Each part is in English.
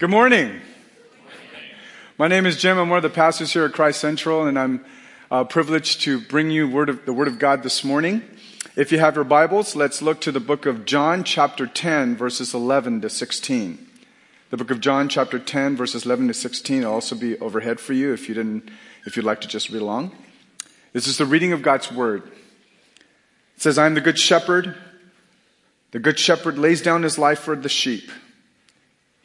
Good morning. My name is Jim. I'm one of the pastors here at Christ Central, and I'm uh, privileged to bring you word of, the Word of God this morning. If you have your Bibles, let's look to the book of John, chapter 10, verses 11 to 16. The book of John, chapter 10, verses 11 to 16 will also be overhead for you if you didn't, if you'd like to just read along. This is the reading of God's Word. It says, I am the good shepherd. The good shepherd lays down his life for the sheep.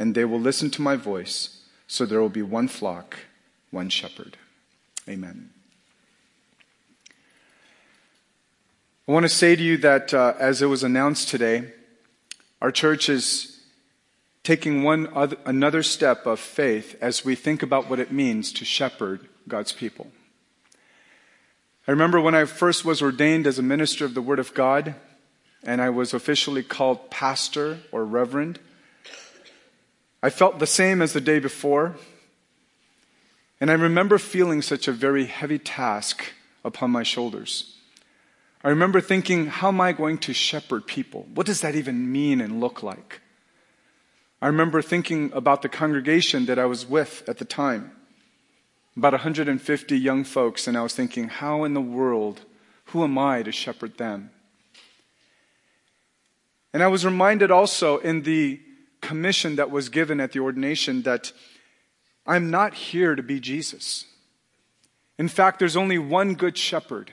and they will listen to my voice. So there will be one flock, one shepherd. Amen. I want to say to you that uh, as it was announced today, our church is taking one other, another step of faith as we think about what it means to shepherd God's people. I remember when I first was ordained as a minister of the Word of God, and I was officially called pastor or reverend. I felt the same as the day before. And I remember feeling such a very heavy task upon my shoulders. I remember thinking, how am I going to shepherd people? What does that even mean and look like? I remember thinking about the congregation that I was with at the time, about 150 young folks, and I was thinking, how in the world, who am I to shepherd them? And I was reminded also in the commission that was given at the ordination that I'm not here to be Jesus. In fact, there's only one good shepherd,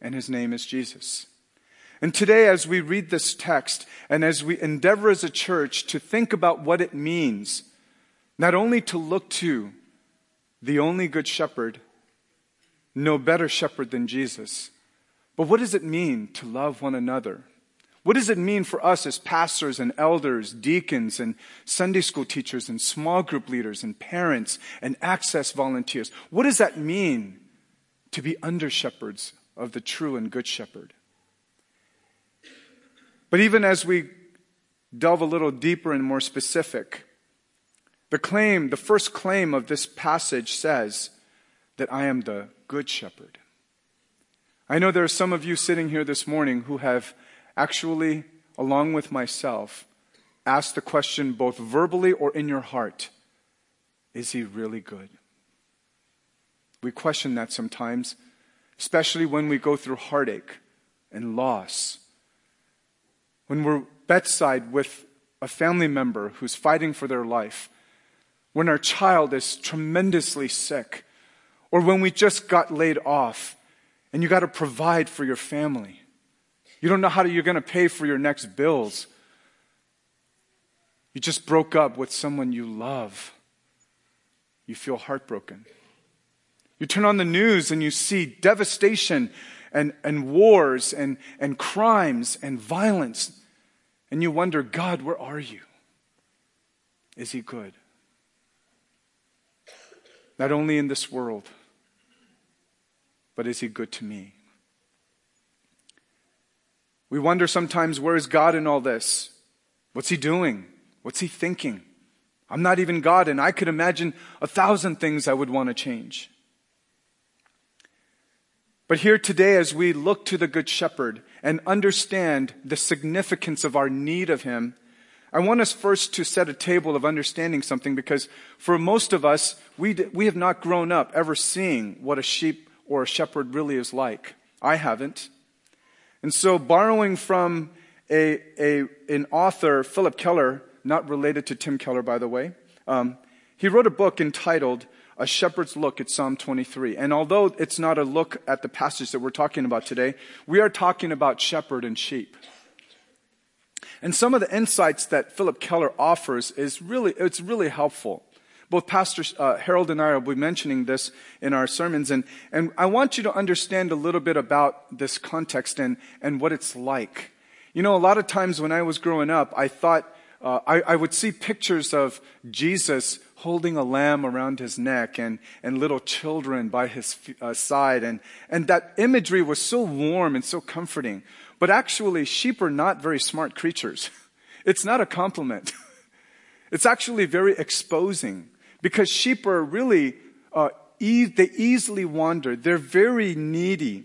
and his name is Jesus. And today, as we read this text and as we endeavor as a church to think about what it means, not only to look to the only good shepherd, no better shepherd than Jesus, but what does it mean to love one another? What does it mean for us as pastors and elders, deacons and Sunday school teachers and small group leaders and parents and access volunteers? What does that mean to be under shepherds of the true and good shepherd? But even as we delve a little deeper and more specific, the claim, the first claim of this passage says that I am the good shepherd. I know there are some of you sitting here this morning who have actually, along with myself, ask the question both verbally or in your heart Is he really good? We question that sometimes, especially when we go through heartache and loss. When we're bedside with a family member who's fighting for their life. When our child is tremendously sick. Or when we just got laid off and you got to provide for your family. You don't know how you're going to pay for your next bills. You just broke up with someone you love. You feel heartbroken. You turn on the news and you see devastation and, and wars and, and crimes and violence. And you wonder, God, where are you? Is He good? Not only in this world, but is He good to me? We wonder sometimes, where is God in all this? What's he doing? What's he thinking? I'm not even God, and I could imagine a thousand things I would want to change. But here today, as we look to the Good Shepherd and understand the significance of our need of Him, I want us first to set a table of understanding something because for most of us, we, we have not grown up ever seeing what a sheep or a shepherd really is like. I haven't. And so, borrowing from a, a, an author, Phillip Keller, not related to Tim Keller, by the way, um, he wrote a book entitled A Shepherd's Look at Psalm 23. And although it's not a look at the passage that we're talking about today, we are talking about shepherd and sheep. And some of the insights that Phillip Keller offers is really, it's really helpful. Both Pastor uh, Harold and I will be mentioning this in our sermons, and, and I want you to understand a little bit about this context and, and what it's like. You know, a lot of times when I was growing up, I thought uh, I, I, would see pictures of Jesus holding a lamb around his neck and, and little children by his uh, side. And, and that imagery was so warm and so comforting. But actually, sheep are not very smart creatures. It's not a compliment. It's actually very exposing because sheep are really, uh, e- they easily wander. They're very needy.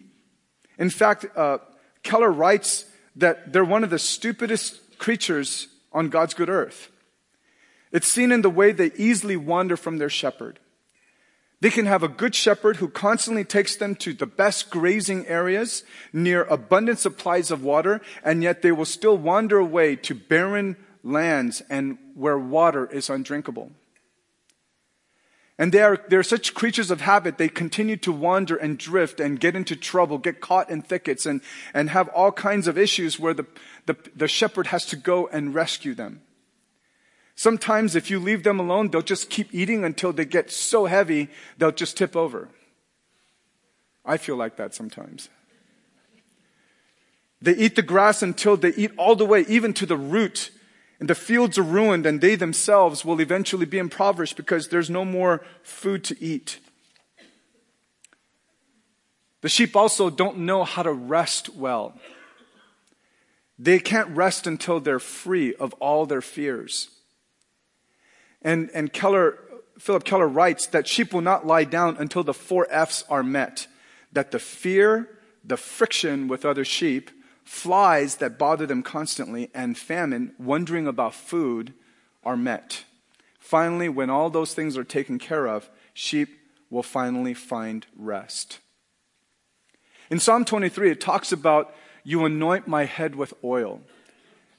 In fact, uh, Keller writes that they're one of the stupidest creatures on God's good earth. It's seen in the way they easily wander from their shepherd. They can have a good shepherd who constantly takes them to the best grazing areas near abundant supplies of water, and yet they will still wander away to barren lands and where water is undrinkable. And they are, they're such creatures of habit, they continue to wander and drift and get into trouble, get caught in thickets and, and have all kinds of issues where the, the, the shepherd has to go and rescue them. Sometimes if you leave them alone, they'll just keep eating until they get so heavy, they'll just tip over. I feel like that sometimes. They eat the grass until they eat all the way, even to the root and the fields are ruined, and they themselves will eventually be impoverished because there's no more food to eat. The sheep also don't know how to rest well. They can't rest until they're free of all their fears. And, and Keller, Phillip Keller writes that sheep will not lie down until the four F's are met. That the fear, the friction with other sheep, flies that bother them constantly, and famine, wondering about food, are met. Finally, when all those things are taken care of, sheep will finally find rest. In Psalm 23, it talks about, You anoint my head with oil.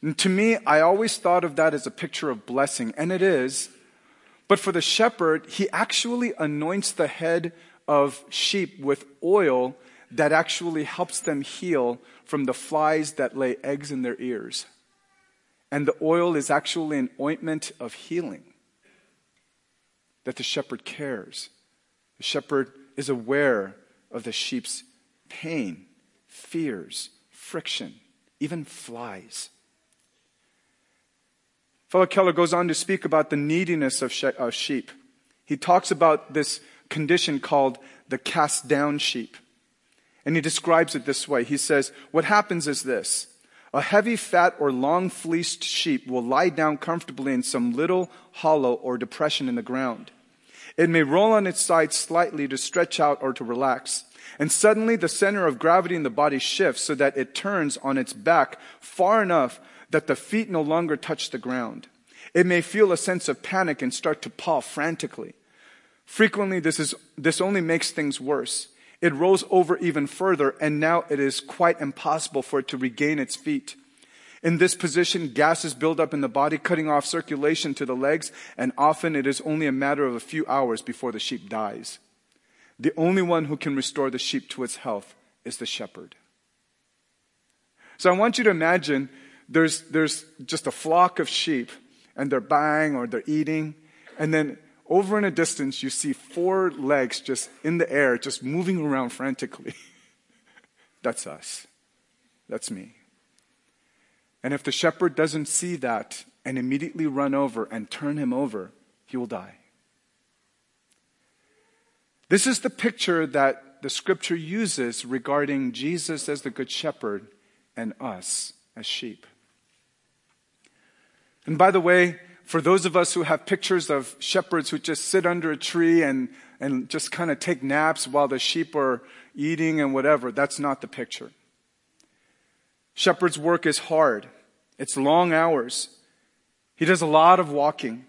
And to me, I always thought of that as a picture of blessing, and it is. But for the shepherd, he actually anoints the head of sheep with oil that actually helps them heal from the flies that lay eggs in their ears. And the oil is actually an ointment of healing that the shepherd cares. The shepherd is aware of the sheep's pain, fears, friction, even flies. Phillip Keller goes on to speak about the neediness of, sheep. He talks about this condition called the cast down sheep. And he describes it this way. He says, What happens is this a heavy, fat, or long fleeced sheep will lie down comfortably in some little hollow or depression in the ground. It may roll on its side slightly to stretch out or to relax. And suddenly the center of gravity in the body shifts so that it turns on its back far enough that the feet no longer touch the ground. It may feel a sense of panic and start to paw frantically. Frequently, this, is, this only makes things worse. It rolls over even further, and now it is quite impossible for it to regain its feet. In this position, gases build up in the body, cutting off circulation to the legs, and often it is only a matter of a few hours before the sheep dies. The only one who can restore the sheep to its health is the shepherd. So I want you to imagine there's, there's just a flock of sheep, and they're buying or they're eating, and then over in a distance, you see four legs just in the air, just moving around frantically. That's us. That's me. And if the shepherd doesn't see that and immediately run over and turn him over, he will die. This is the picture that the scripture uses regarding Jesus as the good shepherd and us as sheep. And by the way, for those of us who have pictures of shepherds who just sit under a tree and, and just kind of take naps while the sheep are eating and whatever, that's not the picture. Shepherd's work is hard. It's long hours. He does a lot of walking.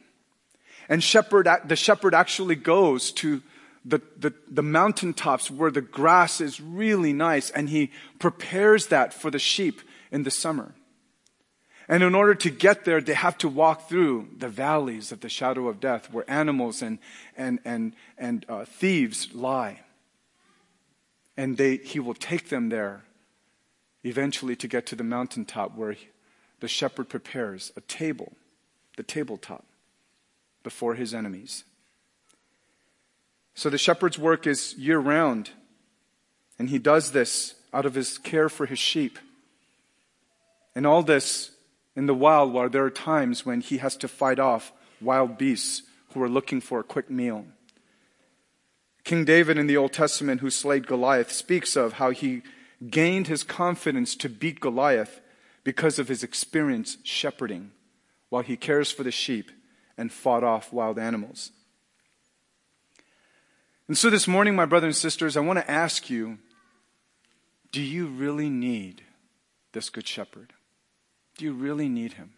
And shepherd, the shepherd actually goes to the, the, the mountaintops where the grass is really nice and he prepares that for the sheep in the summer. And in order to get there, they have to walk through the valleys of the shadow of death where animals and, and, and, and uh, thieves lie. And they, he will take them there eventually to get to the mountaintop where he, the shepherd prepares a table, the tabletop, before his enemies. So the shepherd's work is year round, and he does this out of his care for his sheep. And all this in the wild while there are times when he has to fight off wild beasts who are looking for a quick meal. King David in the Old Testament, who slayed Goliath, speaks of how he gained his confidence to beat Goliath because of his experience shepherding while he cares for the sheep and fought off wild animals. And so this morning, my brothers and sisters, I want to ask you do you really need this good shepherd? Do you really need him?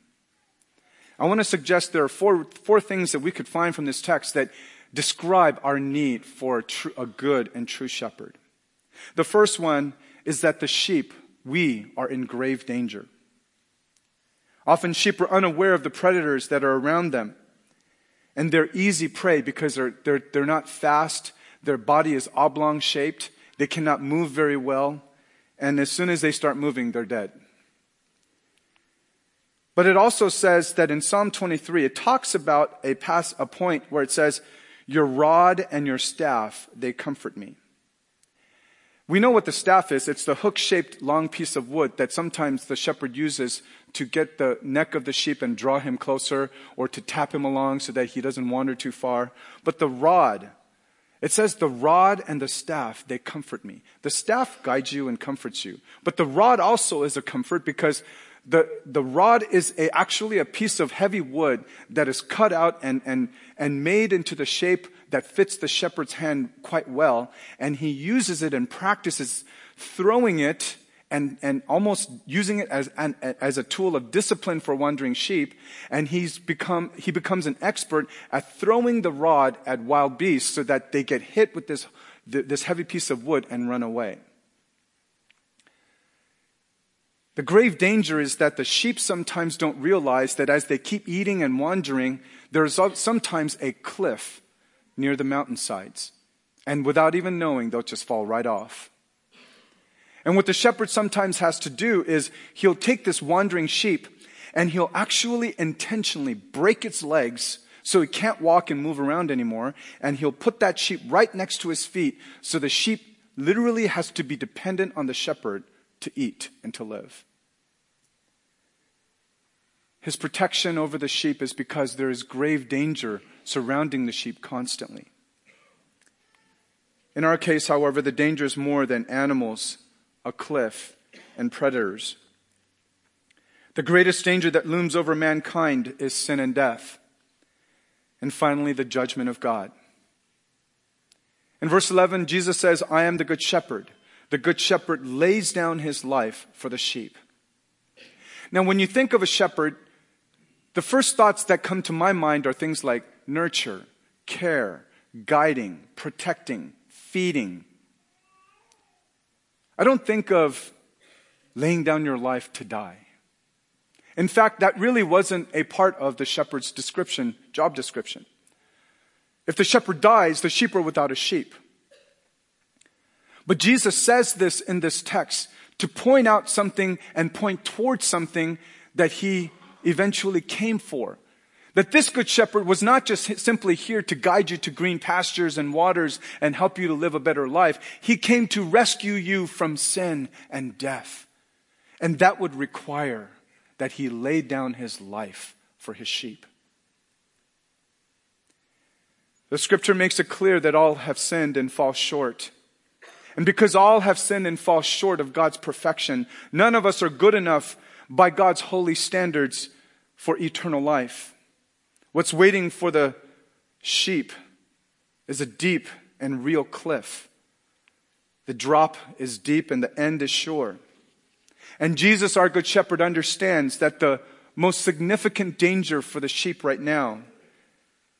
I want to suggest there are four, four things that we could find from this text that describe our need for a, a good and true shepherd. The first one is that the sheep, we are in grave danger. Often sheep are unaware of the predators that are around them. And they're easy prey because they're, they're, they're not fast. Their body is oblong shaped. They cannot move very well. And as soon as they start moving, they're dead. But it also says that in Psalm 23, it talks about a, pass, a point where it says, Your rod and your staff, they comfort me. We know what the staff is. It's the hook shaped long piece of wood that sometimes the shepherd uses to get the neck of the sheep and draw him closer or to tap him along so that he doesn't wander too far. But the rod, it says the rod and the staff, they comfort me. The staff guides you and comforts you. But the rod also is a comfort because the, the rod is a, actually a piece of heavy wood that is cut out and, and, and made into the shape that fits the shepherd's hand quite well. And he uses it and practices throwing it and, and almost using it as, an, as a tool of discipline for wandering sheep. And he's become, he becomes an expert at throwing the rod at wild beasts so that they get hit with this, this heavy piece of wood and run away. The grave danger is that the sheep sometimes don't realize that as they keep eating and wandering, there's sometimes a cliff near the mountainsides. And without even knowing, they'll just fall right off. And what the shepherd sometimes has to do is he'll take this wandering sheep and he'll actually intentionally break its legs so it can't walk and move around anymore. And he'll put that sheep right next to his feet so the sheep literally has to be dependent on the shepherd to eat and to live. His protection over the sheep is because there is grave danger surrounding the sheep constantly. In our case, however, the danger is more than animals, a cliff, and predators. The greatest danger that looms over mankind is sin and death. And finally, the judgment of God. In verse 11, Jesus says, I am the good shepherd. The good shepherd lays down his life for the sheep. Now, when you think of a shepherd, the first thoughts that come to my mind are things like nurture, care, guiding, protecting, feeding. I don't think of laying down your life to die. In fact, that really wasn't a part of the shepherd's description, job description. If the shepherd dies, the sheep are without a sheep. But Jesus says this in this text to point out something and point towards something that he eventually came for. That this good shepherd was not just simply here to guide you to green pastures and waters and help you to live a better life. He came to rescue you from sin and death. And that would require that he laid down his life for his sheep. The scripture makes it clear that all have sinned and fall short and because all have sinned and fall short of God's perfection, none of us are good enough by God's holy standards for eternal life. What's waiting for the sheep is a deep and real cliff. The drop is deep and the end is sure. And Jesus, our good shepherd, understands that the most significant danger for the sheep right now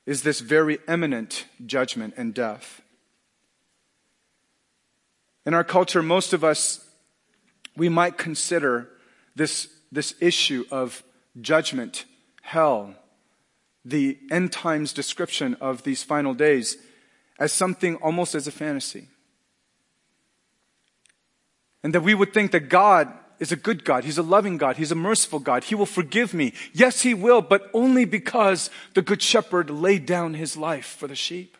is this very imminent judgment and death. In our culture, most of us, we might consider this, this issue of judgment, hell, the end times description of these final days as something almost as a fantasy. And that we would think that God is a good God. He's a loving God. He's a merciful God. He will forgive me. Yes, He will, but only because the Good Shepherd laid down His life for the sheep.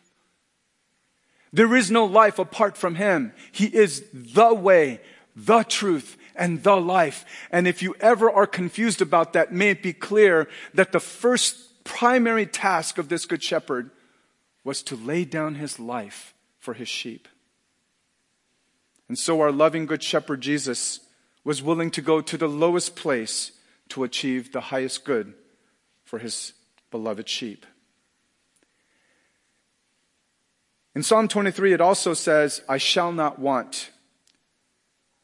There is no life apart from Him. He is the way, the truth, and the life. And if you ever are confused about that, may it be clear that the first primary task of this good shepherd was to lay down his life for his sheep. And so our loving good shepherd Jesus was willing to go to the lowest place to achieve the highest good for his beloved sheep. In Psalm 23, it also says, I shall not want.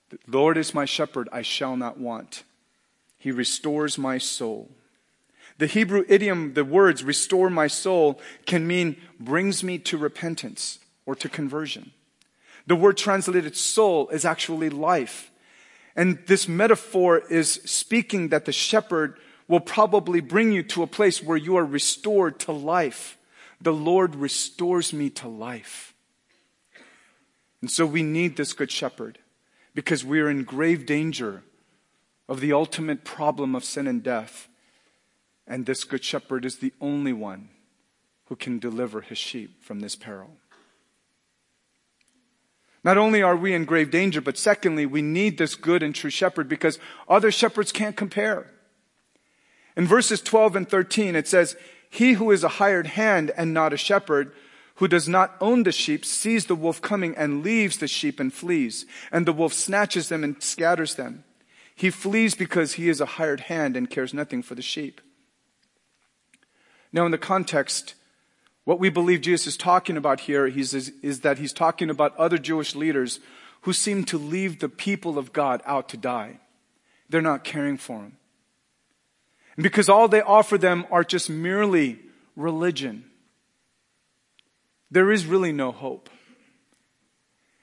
The Lord is my shepherd, I shall not want. He restores my soul. The Hebrew idiom, the words restore my soul, can mean brings me to repentance or to conversion. The word translated soul is actually life. And this metaphor is speaking that the shepherd will probably bring you to a place where you are restored to life. The Lord restores me to life. And so we need this good shepherd because we are in grave danger of the ultimate problem of sin and death. And this good shepherd is the only one who can deliver his sheep from this peril. Not only are we in grave danger, but secondly, we need this good and true shepherd because other shepherds can't compare. In verses 12 and 13, it says, He who is a hired hand and not a shepherd, who does not own the sheep, sees the wolf coming and leaves the sheep and flees. And the wolf snatches them and scatters them. He flees because he is a hired hand and cares nothing for the sheep. Now, in the context, what we believe Jesus is talking about here is, is, that he's talking about other Jewish leaders who seem to leave the people of God out to die. They're not caring for them. And because all they offer them are just merely religion, there is really no hope.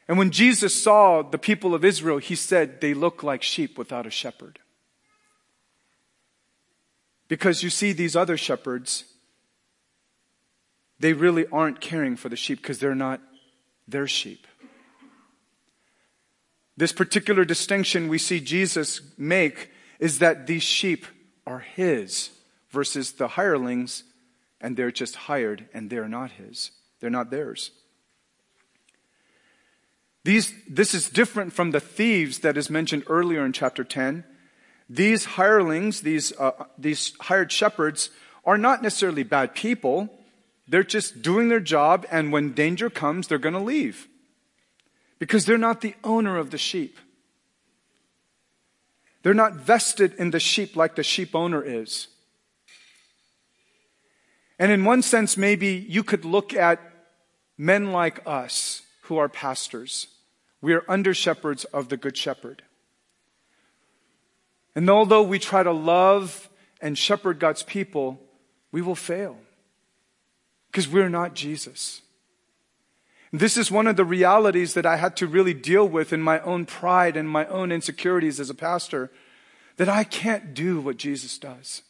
And when Jesus saw the people of Israel, he said, they look like sheep without a shepherd. Because you see, these other shepherds, they really aren't caring for the sheep because they're not their sheep. This particular distinction we see Jesus make is that these sheep are his versus the hirelings and they're just hired and they're not his. They're not theirs. These, this is different from the thieves that is mentioned earlier in chapter 10. These hirelings, these, uh, these hired shepherds, are not necessarily bad people. They're just doing their job, and when danger comes, they're going to leave. Because they're not the owner of the sheep. They're not vested in the sheep like the sheep owner is. And in one sense, maybe you could look at men like us who are pastors. We are under shepherds of the Good Shepherd. And although we try to love and shepherd God's people, we will fail because we're not Jesus. This is one of the realities that I had to really deal with in my own pride and my own insecurities as a pastor that I can't do what Jesus does.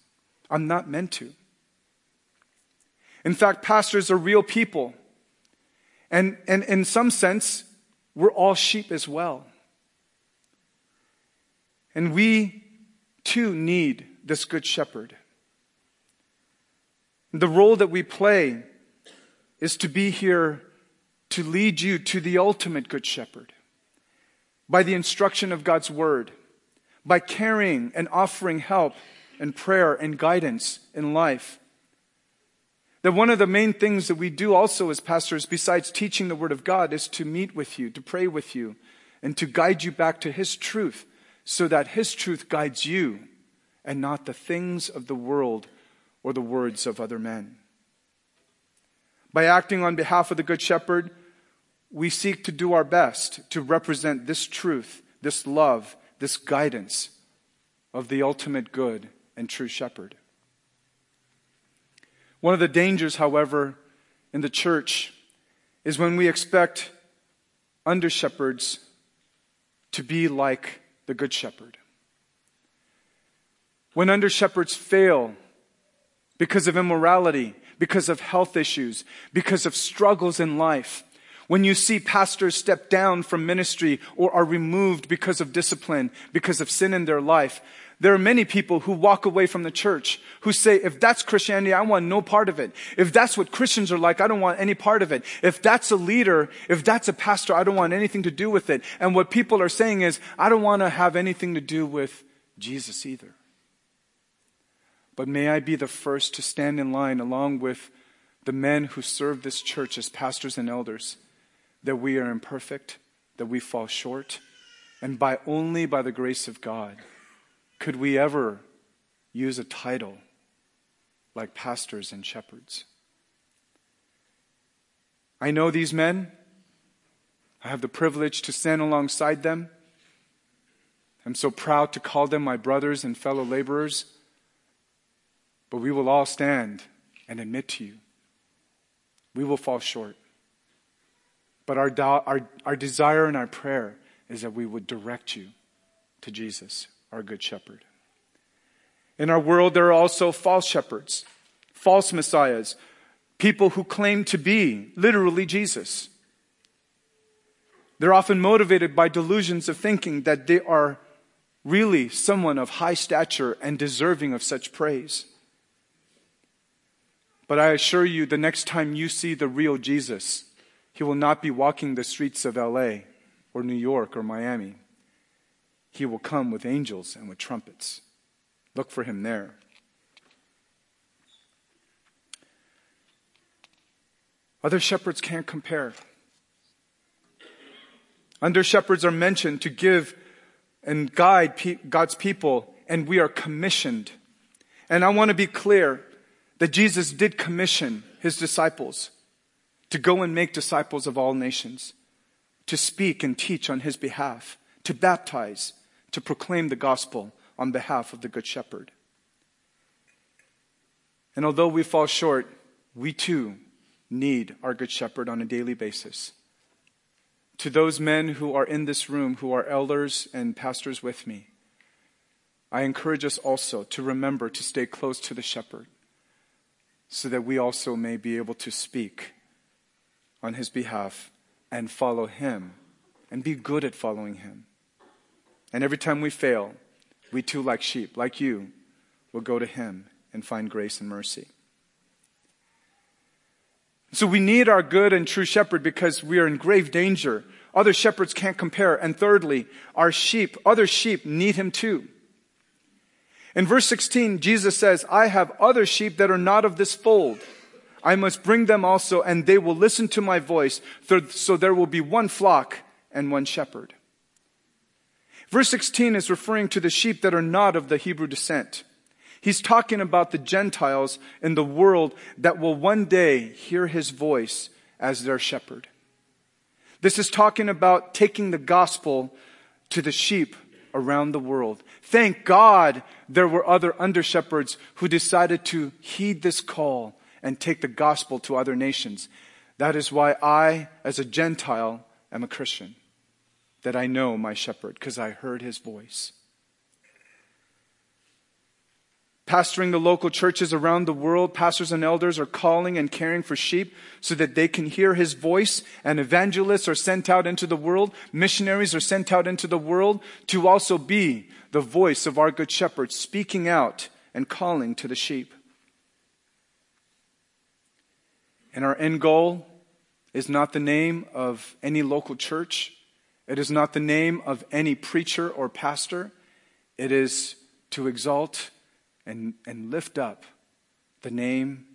I'm not meant to. In fact, pastors are real people. And, and in some sense, we're all sheep as well. And we too need this good shepherd. The role that we play is to be here to lead you to the ultimate good shepherd by the instruction of God's word, by carrying and offering help and prayer and guidance in life. That one of the main things that we do also as pastors, besides teaching the Word of God, is to meet with you, to pray with you, and to guide you back to His truth, so that His truth guides you and not the things of the world or the words of other men. By acting on behalf of the Good Shepherd, we seek to do our best to represent this truth, this love, this guidance of the ultimate good and true shepherd. One of the dangers, however, in the church is when we expect under shepherds to be like the good shepherd. When under shepherds fail because of immorality, because of health issues, because of struggles in life, when you see pastors step down from ministry or are removed because of discipline, because of sin in their life, There are many people who walk away from the church who say, if that's Christianity, I want no part of it. If that's what Christians are like, I don't want any part of it. If that's a leader, if that's a pastor, I don't want anything to do with it. And what people are saying is, I don't want to have anything to do with Jesus either. But may I be the first to stand in line along with the men who serve this church as pastors and elders that we are imperfect, that we fall short, and by only by the grace of God could we ever use a title like pastors and shepherds? I know these men. I have the privilege to stand alongside them. I'm so proud to call them my brothers and fellow laborers. But we will all stand and admit to you, we will fall short. But our, our, our desire and our prayer is that we would direct you to Jesus our good shepherd. In our world, there are also false shepherds, false messiahs, people who claim to be literally Jesus. They're often motivated by delusions of thinking that they are really someone of high stature and deserving of such praise. But I assure you, the next time you see the real Jesus, he will not be walking the streets of LA or New York or Miami. He will come with angels and with trumpets. Look for him there. Other shepherds can't compare. Under shepherds are mentioned to give and guide God's people, and we are commissioned. And I want to be clear that Jesus did commission his disciples to go and make disciples of all nations, to speak and teach on his behalf, to baptize, to proclaim the gospel on behalf of the Good Shepherd. And although we fall short, we too need our Good Shepherd on a daily basis. To those men who are in this room, who are elders and pastors with me, I encourage us also to remember to stay close to the shepherd so that we also may be able to speak on his behalf and follow him and be good at following him. And every time we fail, we too, like sheep, like you, will go to Him and find grace and mercy. So we need our good and true shepherd because we are in grave danger. Other shepherds can't compare. And thirdly, our sheep, other sheep need Him too. In verse 16, Jesus says, I have other sheep that are not of this fold. I must bring them also, and they will listen to my voice. So there will be one flock and one shepherd. Verse 16 is referring to the sheep that are not of the Hebrew descent. He's talking about the Gentiles in the world that will one day hear his voice as their shepherd. This is talking about taking the gospel to the sheep around the world. Thank God there were other under shepherds who decided to heed this call and take the gospel to other nations. That is why I, as a Gentile, am a Christian that I know my shepherd because I heard his voice. Pastoring the local churches around the world, pastors and elders are calling and caring for sheep so that they can hear his voice. And evangelists are sent out into the world. Missionaries are sent out into the world to also be the voice of our good shepherd, speaking out and calling to the sheep. And our end goal is not the name of any local church. It is not the name of any preacher or pastor. It is to exalt and, and lift up the name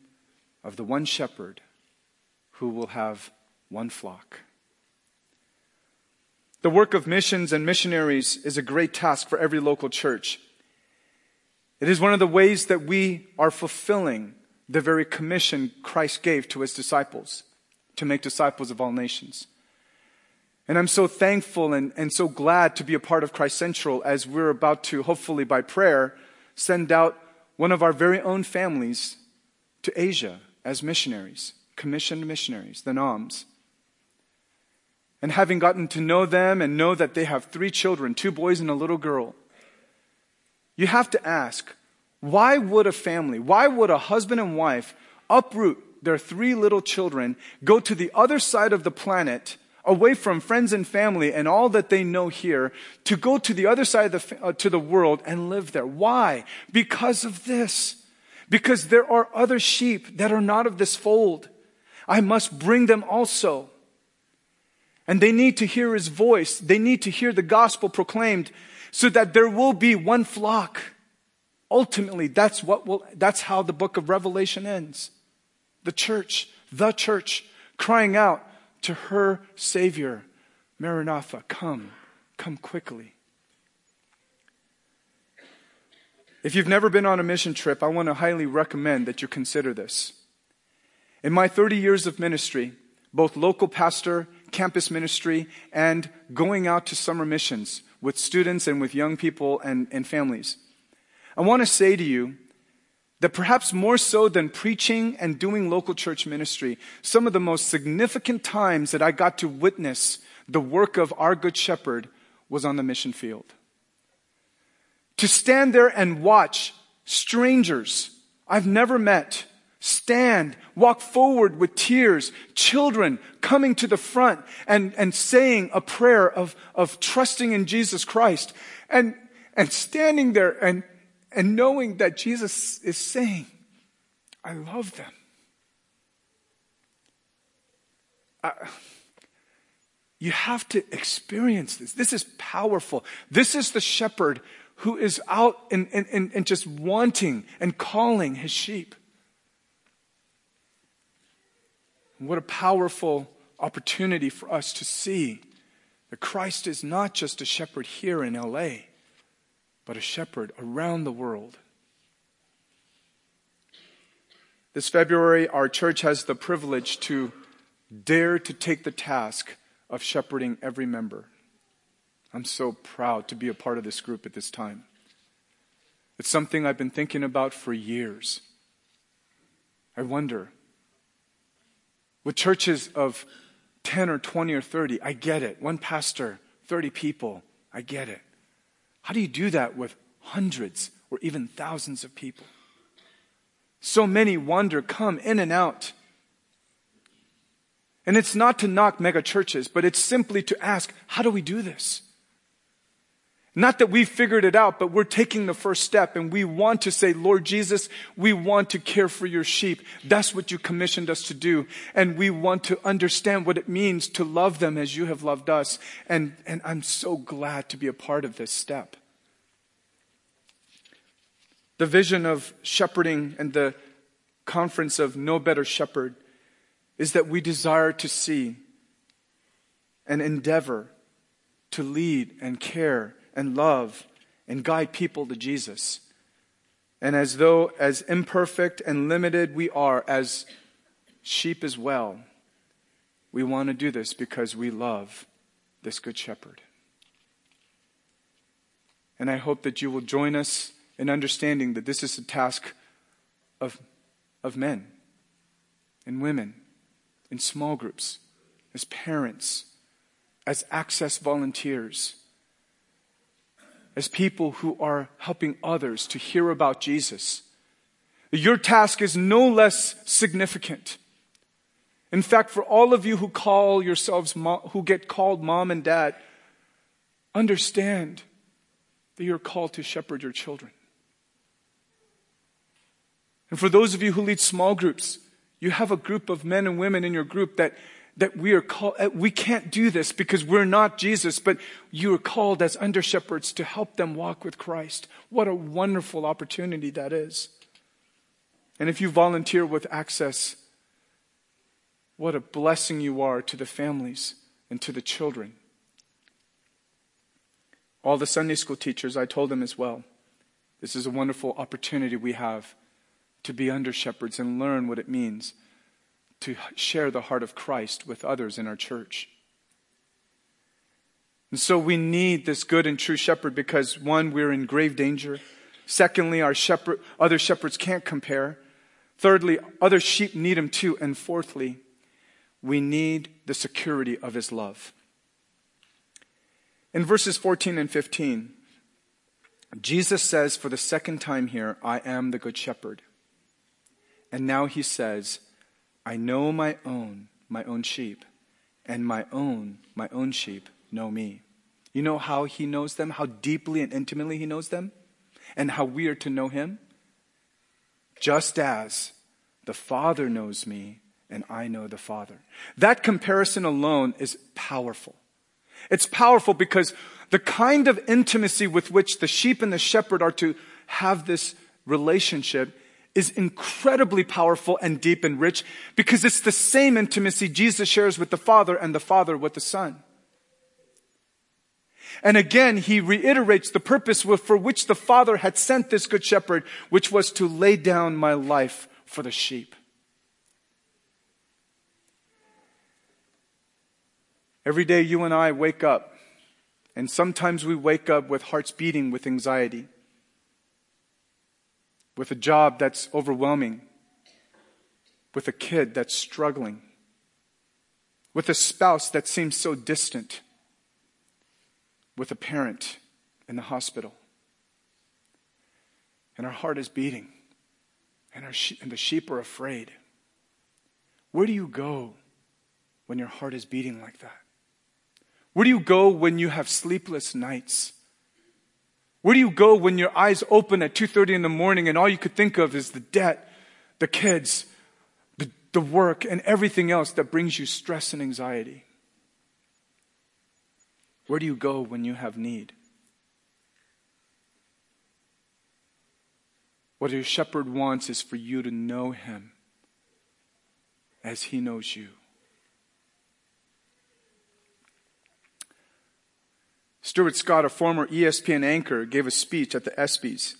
of the one shepherd who will have one flock. The work of missions and missionaries is a great task for every local church. It is one of the ways that we are fulfilling the very commission Christ gave to his disciples to make disciples of all nations. And I'm so thankful and, and so glad to be a part of Christ Central as we're about to, hopefully by prayer, send out one of our very own families to Asia as missionaries, commissioned missionaries, the NAMs. And having gotten to know them and know that they have three children, two boys and a little girl, you have to ask, why would a family, why would a husband and wife uproot their three little children, go to the other side of the planet away from friends and family and all that they know here to go to the other side of the, uh, to the world and live there. Why? Because of this. Because there are other sheep that are not of this fold. I must bring them also. And they need to hear his voice. They need to hear the gospel proclaimed so that there will be one flock. Ultimately, that's what will, that's how the book of Revelation ends. The church, the church, crying out to her Savior, Maranatha, come, come quickly. If you've never been on a mission trip, I want to highly recommend that you consider this. In my 30 years of ministry, both local pastor, campus ministry, and going out to summer missions with students and with young people and, and families, I want to say to you that perhaps more so than preaching and doing local church ministry, some of the most significant times that I got to witness the work of our Good Shepherd was on the mission field. To stand there and watch strangers I've never met stand, walk forward with tears, children coming to the front and, and saying a prayer of, of trusting in Jesus Christ and, and standing there and and knowing that Jesus is saying, I love them. you have to experience this. This is powerful. This is the shepherd who is out and, and, and just wanting and calling his sheep. What a powerful opportunity for us to see that Christ is not just a shepherd here in LA but a shepherd around the world. This February, our church has the privilege to dare to take the task of shepherding every member. I'm so proud to be a part of this group at this time. It's something I've been thinking about for years. I wonder, with churches of 10 or 20 or 30, I get it. One pastor, 30 people, I get it. How do you do that with hundreds or even thousands of people? So many wonder, come in and out. And it's not to knock mega churches, but it's simply to ask, how do we do this? Not that we've figured it out, but we're taking the first step and we want to say, Lord Jesus, we want to care for your sheep. That's what you commissioned us to do. And we want to understand what it means to love them as you have loved us. And, and I'm so glad to be a part of this step. The vision of shepherding and the conference of No Better Shepherd is that we desire to see and endeavor to lead and care and love and guide people to Jesus. And as though, as imperfect and limited we are as sheep as well, we want to do this because we love this Good Shepherd. And I hope that you will join us in understanding that this is a task of, of men and women in small groups, as parents, as access volunteers as people who are helping others to hear about Jesus. Your task is no less significant. In fact, for all of you who call yourselves, who get called mom and dad, understand that you're called to shepherd your children. And for those of you who lead small groups, you have a group of men and women in your group that that we are called, uh, we can't do this because we're not Jesus, but you are called as under shepherds to help them walk with Christ. What a wonderful opportunity that is. And if you volunteer with access, what a blessing you are to the families and to the children. All the Sunday school teachers, I told them as well, this is a wonderful opportunity we have to be under shepherds and learn what it means to share the heart of Christ with others in our church. And so we need this good and true shepherd because one, we're in grave danger. Secondly, our shepherd, other shepherds can't compare. Thirdly, other sheep need him too. And fourthly, we need the security of his love. In verses 14 and 15, Jesus says for the second time here, I am the good shepherd. And now he says, I know my own, my own sheep, and my own, my own sheep know me. You know how he knows them, how deeply and intimately he knows them, and how we are to know him? Just as the Father knows me and I know the Father. That comparison alone is powerful. It's powerful because the kind of intimacy with which the sheep and the shepherd are to have this relationship is incredibly powerful and deep and rich because it's the same intimacy Jesus shares with the Father and the Father with the Son. And again, he reiterates the purpose for which the Father had sent this good shepherd, which was to lay down my life for the sheep. Every day you and I wake up, and sometimes we wake up with hearts beating with anxiety with a job that's overwhelming, with a kid that's struggling, with a spouse that seems so distant, with a parent in the hospital. And our heart is beating, and, our she- and the sheep are afraid. Where do you go when your heart is beating like that? Where do you go when you have sleepless nights? Where do you go when your eyes open at 2.30 in the morning and all you could think of is the debt, the kids, the, the work, and everything else that brings you stress and anxiety? Where do you go when you have need? What your shepherd wants is for you to know him as he knows you. Stuart Scott, a former ESPN anchor, gave a speech at the ESPYs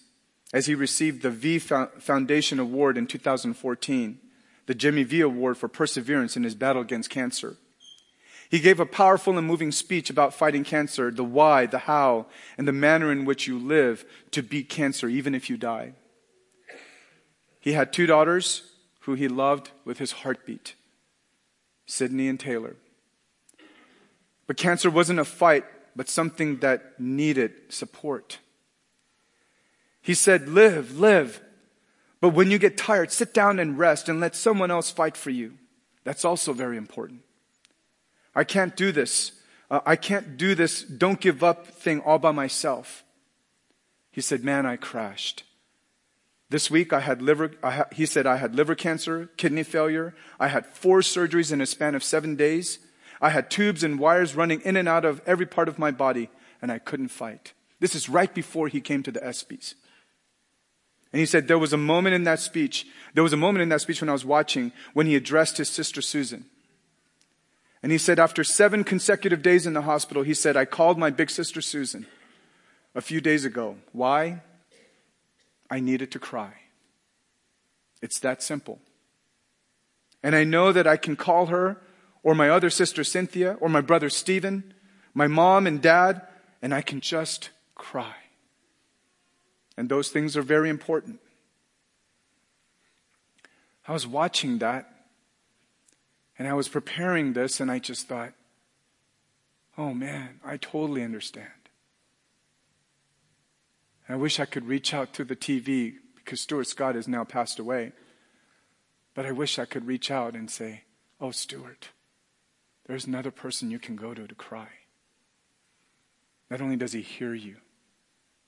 as he received the V Foundation Award in 2014, the Jimmy V Award for perseverance in his battle against cancer. He gave a powerful and moving speech about fighting cancer, the why, the how, and the manner in which you live to beat cancer, even if you die. He had two daughters who he loved with his heartbeat, Sydni and Taelor. But cancer wasn't a fight but something that needed support. He said, live, live. But when you get tired, sit down and rest and let someone else fight for you. That's also very important. I can't do this. Uh, I can't do this don't give up thing all by myself. He said, man, I crashed. This week I had liver, I ha- he said I had liver cancer, kidney failure. I had four surgeries in a span of seven days. I had tubes and wires running in and out of every part of my body, and I couldn't fight. This is right before he came to the ESPYs. And he said there was a moment in that speech, there was a moment in that speech when I was watching when he addressed his sister Susan. And he said after seven consecutive days in the hospital, he said, I called my big sister Susan a few days ago. Why? I needed to cry. It's that simple. And I know that I can call her or my other sister Cynthia, or my brother Stephen, my mom and dad, and I can just cry. And those things are very important. I was watching that, and I was preparing this, and I just thought, oh man, I totally understand. I wish I could reach out to the TV because Stuart Scott has now passed away. But I wish I could reach out and say, Oh, Stuart, there's another person you can go to to cry. Not only does he hear you,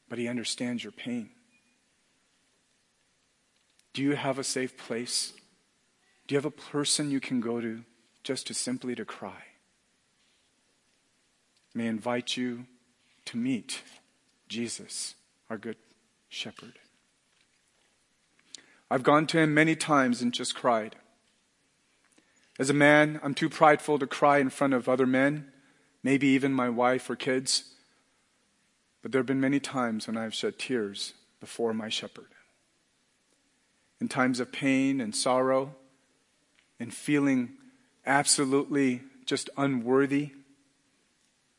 but he understands your pain. Do you have a safe place? Do you have a person you can go to just to simply to cry? May I invite you to meet Jesus, our good shepherd. I've gone to him many times and just cried. As a man, I'm too prideful to cry in front of other men, maybe even my wife or kids. But there have been many times when I've shed tears before my shepherd. In times of pain and sorrow, and feeling absolutely just unworthy,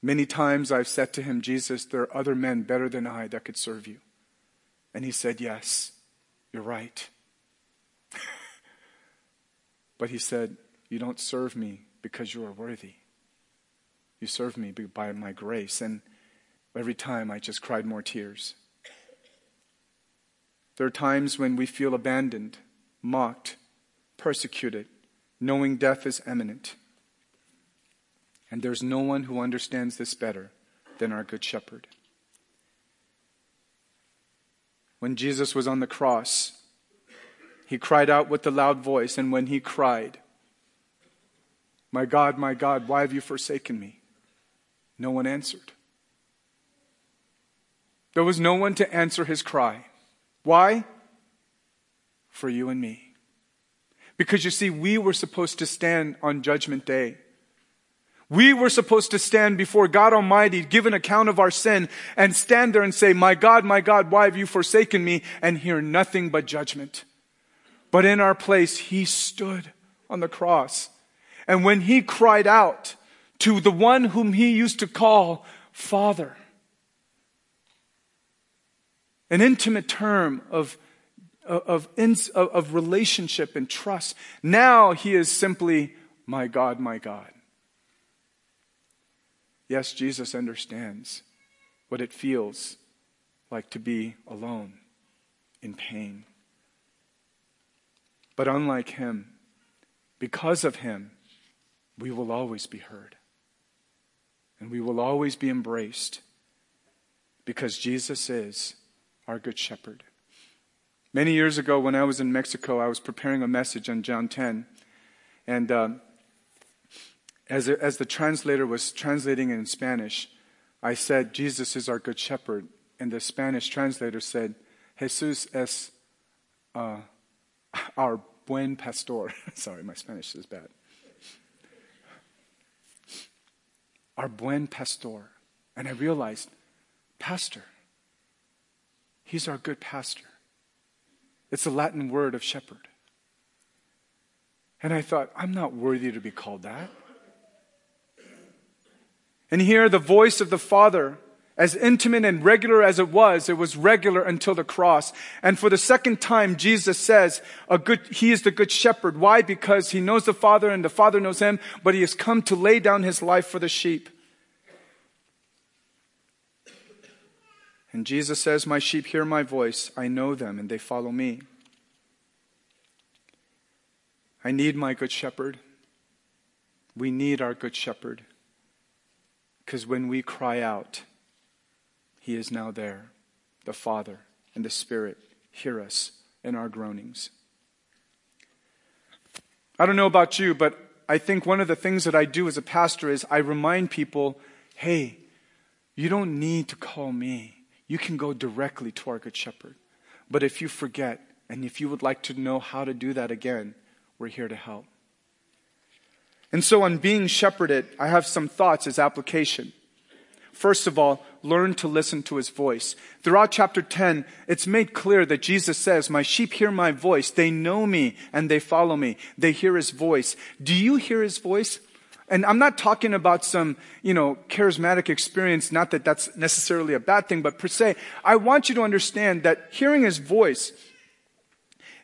many times I've said to him, Jesus, there are other men better than I that could serve you. And he said, Yes, you're right. but he said, you don't serve me because you are worthy. You serve me by my grace. And every time I just cried more tears. There are times when we feel abandoned, mocked, persecuted, knowing death is imminent. And there's no one who understands this better than our Good Shepherd. When Jesus was on the cross, he cried out with a loud voice, and when he cried, My God, my God, why have you forsaken me? No one answered. There was no one to answer his cry. Why? For you and me. Because you see, we were supposed to stand on Judgment Day. We were supposed to stand before God Almighty, give an account of our sin, and stand there and say, My God, my God, why have you forsaken me? And hear nothing but judgment. But in our place, He stood on the cross. And when He cried out to the one whom He used to call Father, an intimate term of, of, of, of relationship and trust, now He is simply, My God, my God. Yes, Jesus understands what it feels like to be alone, in pain. But unlike him, because of him, we will always be heard. And we will always be embraced because Jesus is our good shepherd. Many years ago, when I was in Mexico, I was preparing a message on John 10. And um, as, as the translator was translating in Spanish, I said, Jesus is our good shepherd. And the Spanish translator said, Jesus es uh, our buen pastor. Sorry, my Spanish is bad. Our buen pastor. And I realized, pastor. He's our good pastor. It's a Latin word of shepherd. And I thought, I'm not worthy to be called that. And here, the voice of the Father, as intimate and regular as it was, it was regular until the cross. And for the second time, Jesus says, a good, He is the good shepherd. Why? Because He knows the Father and the Father knows Him, but He has come to lay down His life for the sheep. And Jesus says, My sheep hear my voice. I know them and they follow me. I need my good shepherd. We need our good shepherd. Because when we cry out, He is now there. The Father and the Spirit hear us in our groanings. I don't know about you, but I think one of the things that I do as a pastor is I remind people hey, you don't need to call me. You can go directly to our Good Shepherd. But if you forget, and if you would like to know how to do that again, we're here to help. And so, on being shepherded, I have some thoughts as application. First of all, learn to listen to his voice. Throughout chapter 10, it's made clear that Jesus says, My sheep hear my voice. They know me and they follow me. They hear his voice. Do you hear his voice? And I'm not talking about some, you know, charismatic experience, not that that's necessarily a bad thing, but per se, I want you to understand that hearing his voice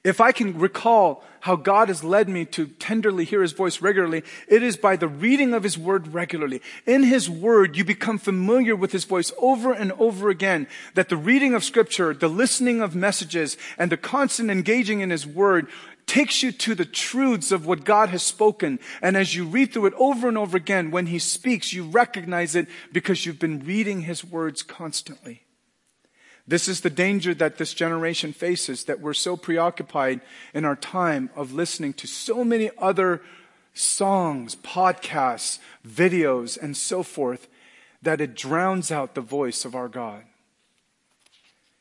if I can recall how God has led me to tenderly hear His voice regularly, it is by the reading of His Word regularly. In His Word, you become familiar with His voice over and over again. That the reading of Scripture, the listening of messages, and the constant engaging in His Word takes you to the truths of what God has spoken. And as you read through it over and over again, when He speaks, you recognize it because you've been reading His words constantly. This is the danger that this generation faces, that we're so preoccupied in our time of listening to so many other songs, podcasts, videos, and so forth, that it drowns out the voice of our God.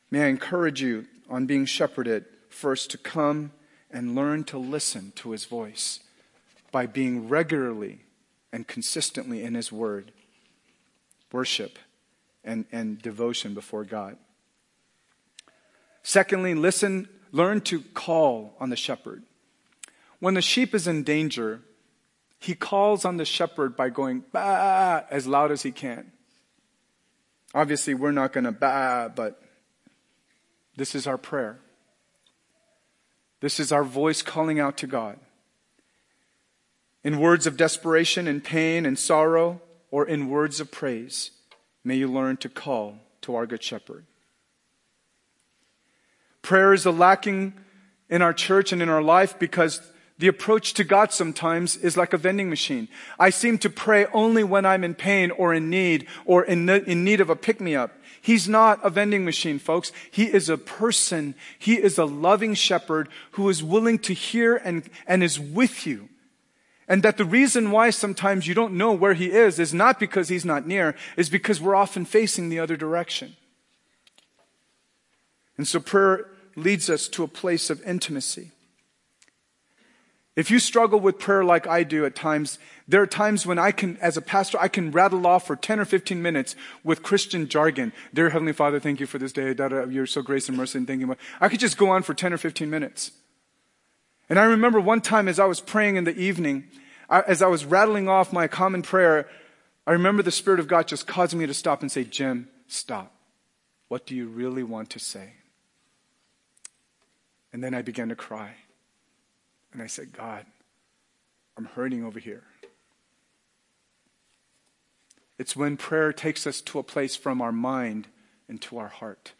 May I encourage you on being shepherded first to come and learn to listen to his voice by being regularly and consistently in his word, worship, and, and devotion before God. Secondly, listen, learn to call on the shepherd. When the sheep is in danger, he calls on the shepherd by going bah as loud as he can. Obviously, we're not going to bah, but this is our prayer. This is our voice calling out to God. In words of desperation and pain and sorrow, or in words of praise, may you learn to call to our Good Shepherd. Prayer is a lacking in our church and in our life because The approach to God sometimes is like a vending machine. I seem to pray only when I'm in pain or in need or in, in need of a pick me up. He's not a vending machine, folks. He is a person. He is a loving shepherd who is willing to hear and, and is with you. And that the reason why sometimes you don't know where he is is not because he's not near, is because we're often facing the other direction. And so prayer leads us to a place of intimacy. If you struggle with prayer like I do at times, there are times when I can, as a pastor, I can rattle off for 10 or 15 minutes with Christian jargon. Dear Heavenly Father, thank you for this day. You're so grace and mercy and thank you. I could just go on for 10 or 15 minutes. And I remember one time as I was praying in the evening, as I was rattling off my common prayer, I remember the Spirit of God just causing me to stop and say, Jim, stop. What do you really want to say? And then I began to cry. And I said, God, I'm hurting over here. It's when prayer takes us to a place from our mind into our heart.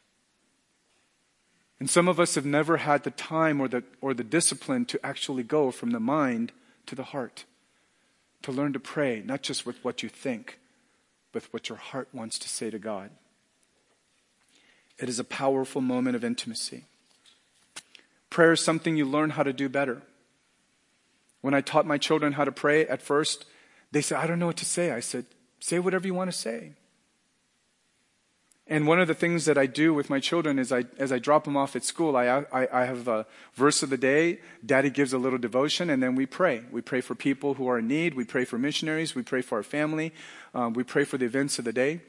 And some of us have never had the time or the, or the discipline to actually go from the mind to the heart. To learn to pray, not just with what you think, but what your heart wants to say to God. It is a powerful moment of intimacy. Prayer is something you learn how to do better. When I taught my children how to pray at first, they said, I don't know what to say. I said, say whatever you want to say. And one of the things that I do with my children is I, as I drop them off at school, I, I, I, have a verse of the day. Daddy gives a little devotion, and then we pray. We pray for people who are in need. We pray for missionaries. We pray for our family. Um, we pray for the events of the day.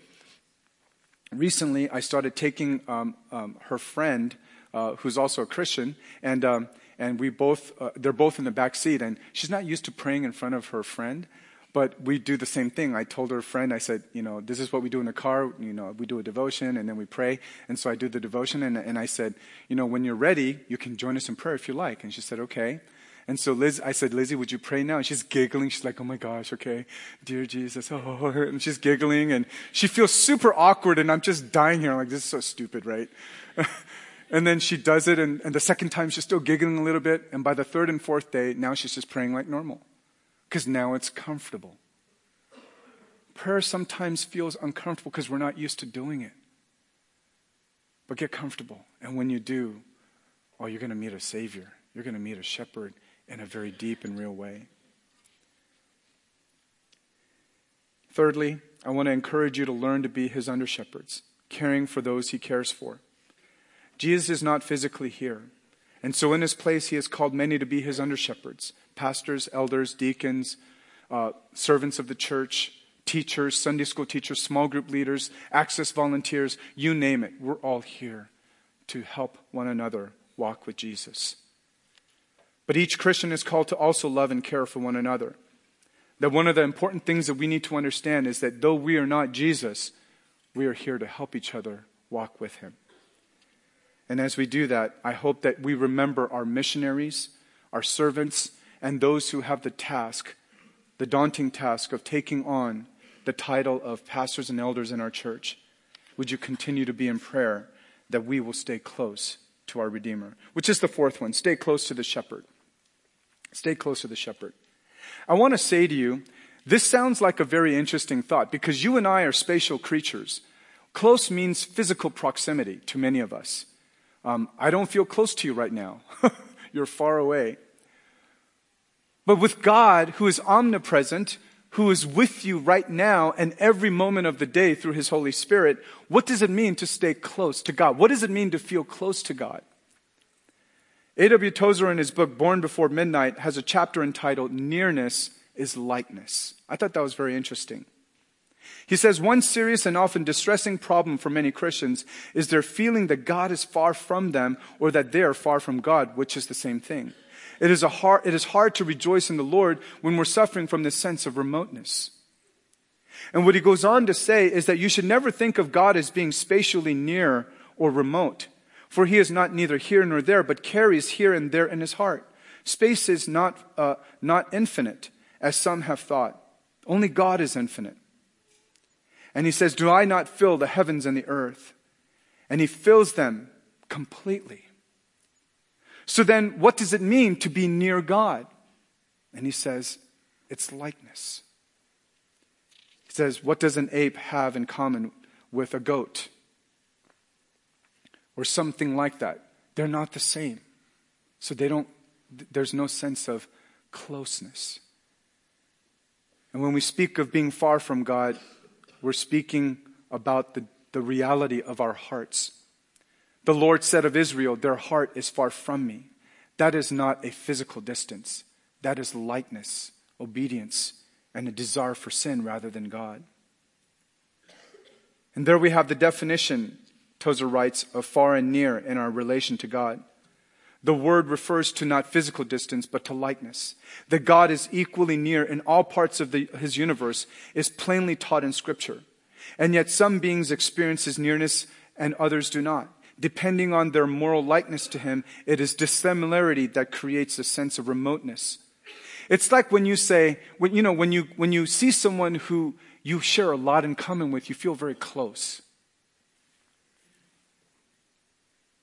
Recently, I started taking um, um, her friend, uh, who's also a Christian, and um, and we both, uh, they're both in the back seat, and she's not used to praying in front of her friend, but we do the same thing. I told her friend, I said, you know, this is what we do in the car. You know, we do a devotion and then we pray. And so I do the devotion, and, and I said, you know, when you're ready, you can join us in prayer if you like. And she said, okay. And so Liz, I said, Lizzie, would you pray now? And she's giggling. She's like, oh my gosh, okay. Dear Jesus. Oh, and she's giggling and she feels super awkward and I'm just dying here. I'm like, this is so stupid, right? And then she does it, and, and the second time she's still giggling a little bit. And by the third and fourth day, now she's just praying like normal. Because now it's comfortable. Prayer sometimes feels uncomfortable because we're not used to doing it. But get comfortable. And when you do, oh, you're going to meet a Savior. You're going to meet a shepherd in a very deep and real way. Thirdly, I want to encourage you to learn to be his under shepherds, caring for those he cares for. Jesus is not physically here. And so, in his place, he has called many to be his under shepherds pastors, elders, deacons, uh, servants of the church, teachers, Sunday school teachers, small group leaders, access volunteers, you name it. We're all here to help one another walk with Jesus. But each Christian is called to also love and care for one another. That one of the important things that we need to understand is that though we are not Jesus, we are here to help each other walk with him. And as we do that, I hope that we remember our missionaries, our servants, and those who have the task, the daunting task of taking on the title of pastors and elders in our church. Would you continue to be in prayer that we will stay close to our Redeemer? Which is the fourth one stay close to the shepherd. Stay close to the shepherd. I want to say to you, this sounds like a very interesting thought because you and I are spatial creatures. Close means physical proximity to many of us. Um, I don't feel close to you right now. You're far away. But with God, who is omnipresent, who is with you right now and every moment of the day through his Holy Spirit, what does it mean to stay close to God? What does it mean to feel close to God? A.W. Tozer, in his book Born Before Midnight, has a chapter entitled Nearness is Likeness. I thought that was very interesting. He says one serious and often distressing problem for many Christians is their feeling that God is far from them or that they are far from God, which is the same thing. It is, hard, it is hard to rejoice in the Lord when we're suffering from this sense of remoteness. And what he goes on to say is that you should never think of God as being spatially near or remote, for he is not neither here nor there, but carries here and there in his heart. Space is not, uh, not infinite, as some have thought. Only God is infinite. And he says, Do I not fill the heavens and the earth? And he fills them completely. So then, what does it mean to be near God? And he says, it's likeness. He says, what does an ape have in common with a goat? Or something like that. They're not the same. So they don't, there's no sense of closeness. And when we speak of being far from God, we're speaking about the, the reality of our hearts. The Lord said of Israel, Their heart is far from me. That is not a physical distance, that is likeness, obedience, and a desire for sin rather than God. And there we have the definition, Tozer writes, of far and near in our relation to God. The word refers to not physical distance, but to likeness. That God is equally near in all parts of the, his universe is plainly taught in Scripture. And yet some beings experience his nearness and others do not. Depending on their moral likeness to him, it is dissimilarity that creates a sense of remoteness. It's like when you say, when, you know, when you, when you see someone who you share a lot in common with, you feel very close.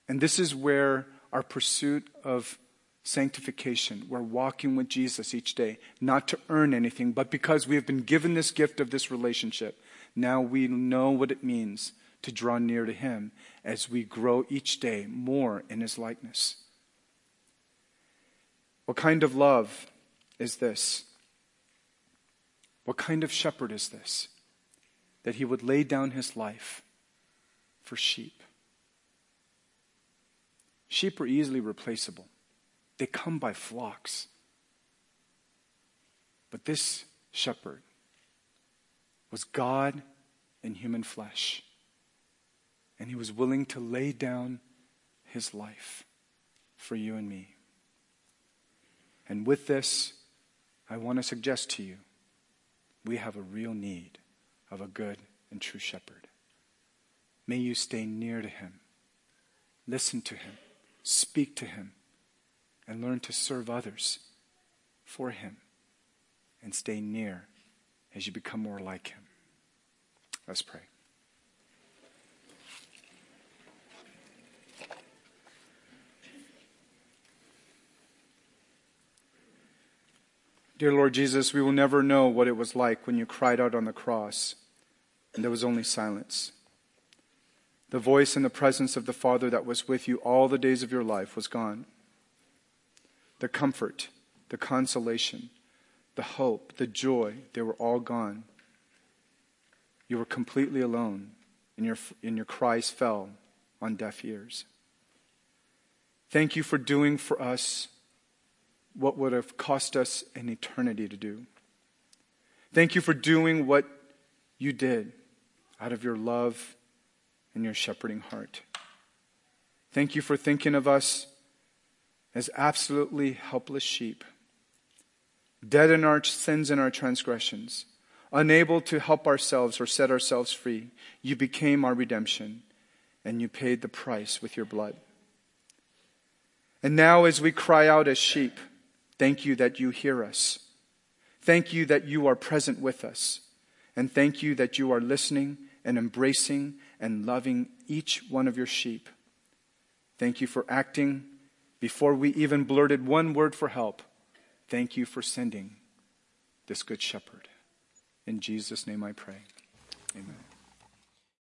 And this is where our pursuit of sanctification. We're walking with Jesus each day, not to earn anything, but because we have been given this gift of this relationship. Now we know what it means to draw near to Him as we grow each day more in His likeness. What kind of love is this? What kind of shepherd is this? That He would lay down His life for sheep. Sheep are easily replaceable, they come by flocks. But this shepherd was God in human flesh, and he was willing to lay down his life for you and me. And with this, I want to suggest to you we have a real need of a good and true shepherd. May you stay near to him, listen to him speak to Him, and learn to serve others for Him and stay near as you become more like Him. Let's pray. Dear Lord Jesus, we will never know what it was like when you cried out on the cross and there was only silence. The voice and the presence of the Father that was with you all the days of your life was gone. The comfort, the consolation, the hope, the joy, they were all gone. You were completely alone, and your, and your cries fell on deaf ears. Thank you for doing for us what would have cost us an eternity to do. Thank you for doing what you did out of your love and your shepherding heart. Thank you for thinking of us as absolutely helpless sheep, dead in our sins and our transgressions, unable to help ourselves or set ourselves free. You became our redemption, and you paid the price with your blood. And now, as we cry out as sheep, thank you that you hear us. Thank you that you are present with us. And thank you that you are listening and embracing and loving each one of your sheep. Thank you for acting before we even blurted one word for help. Thank you for sending this good shepherd. In Jesus' name I pray. Amen.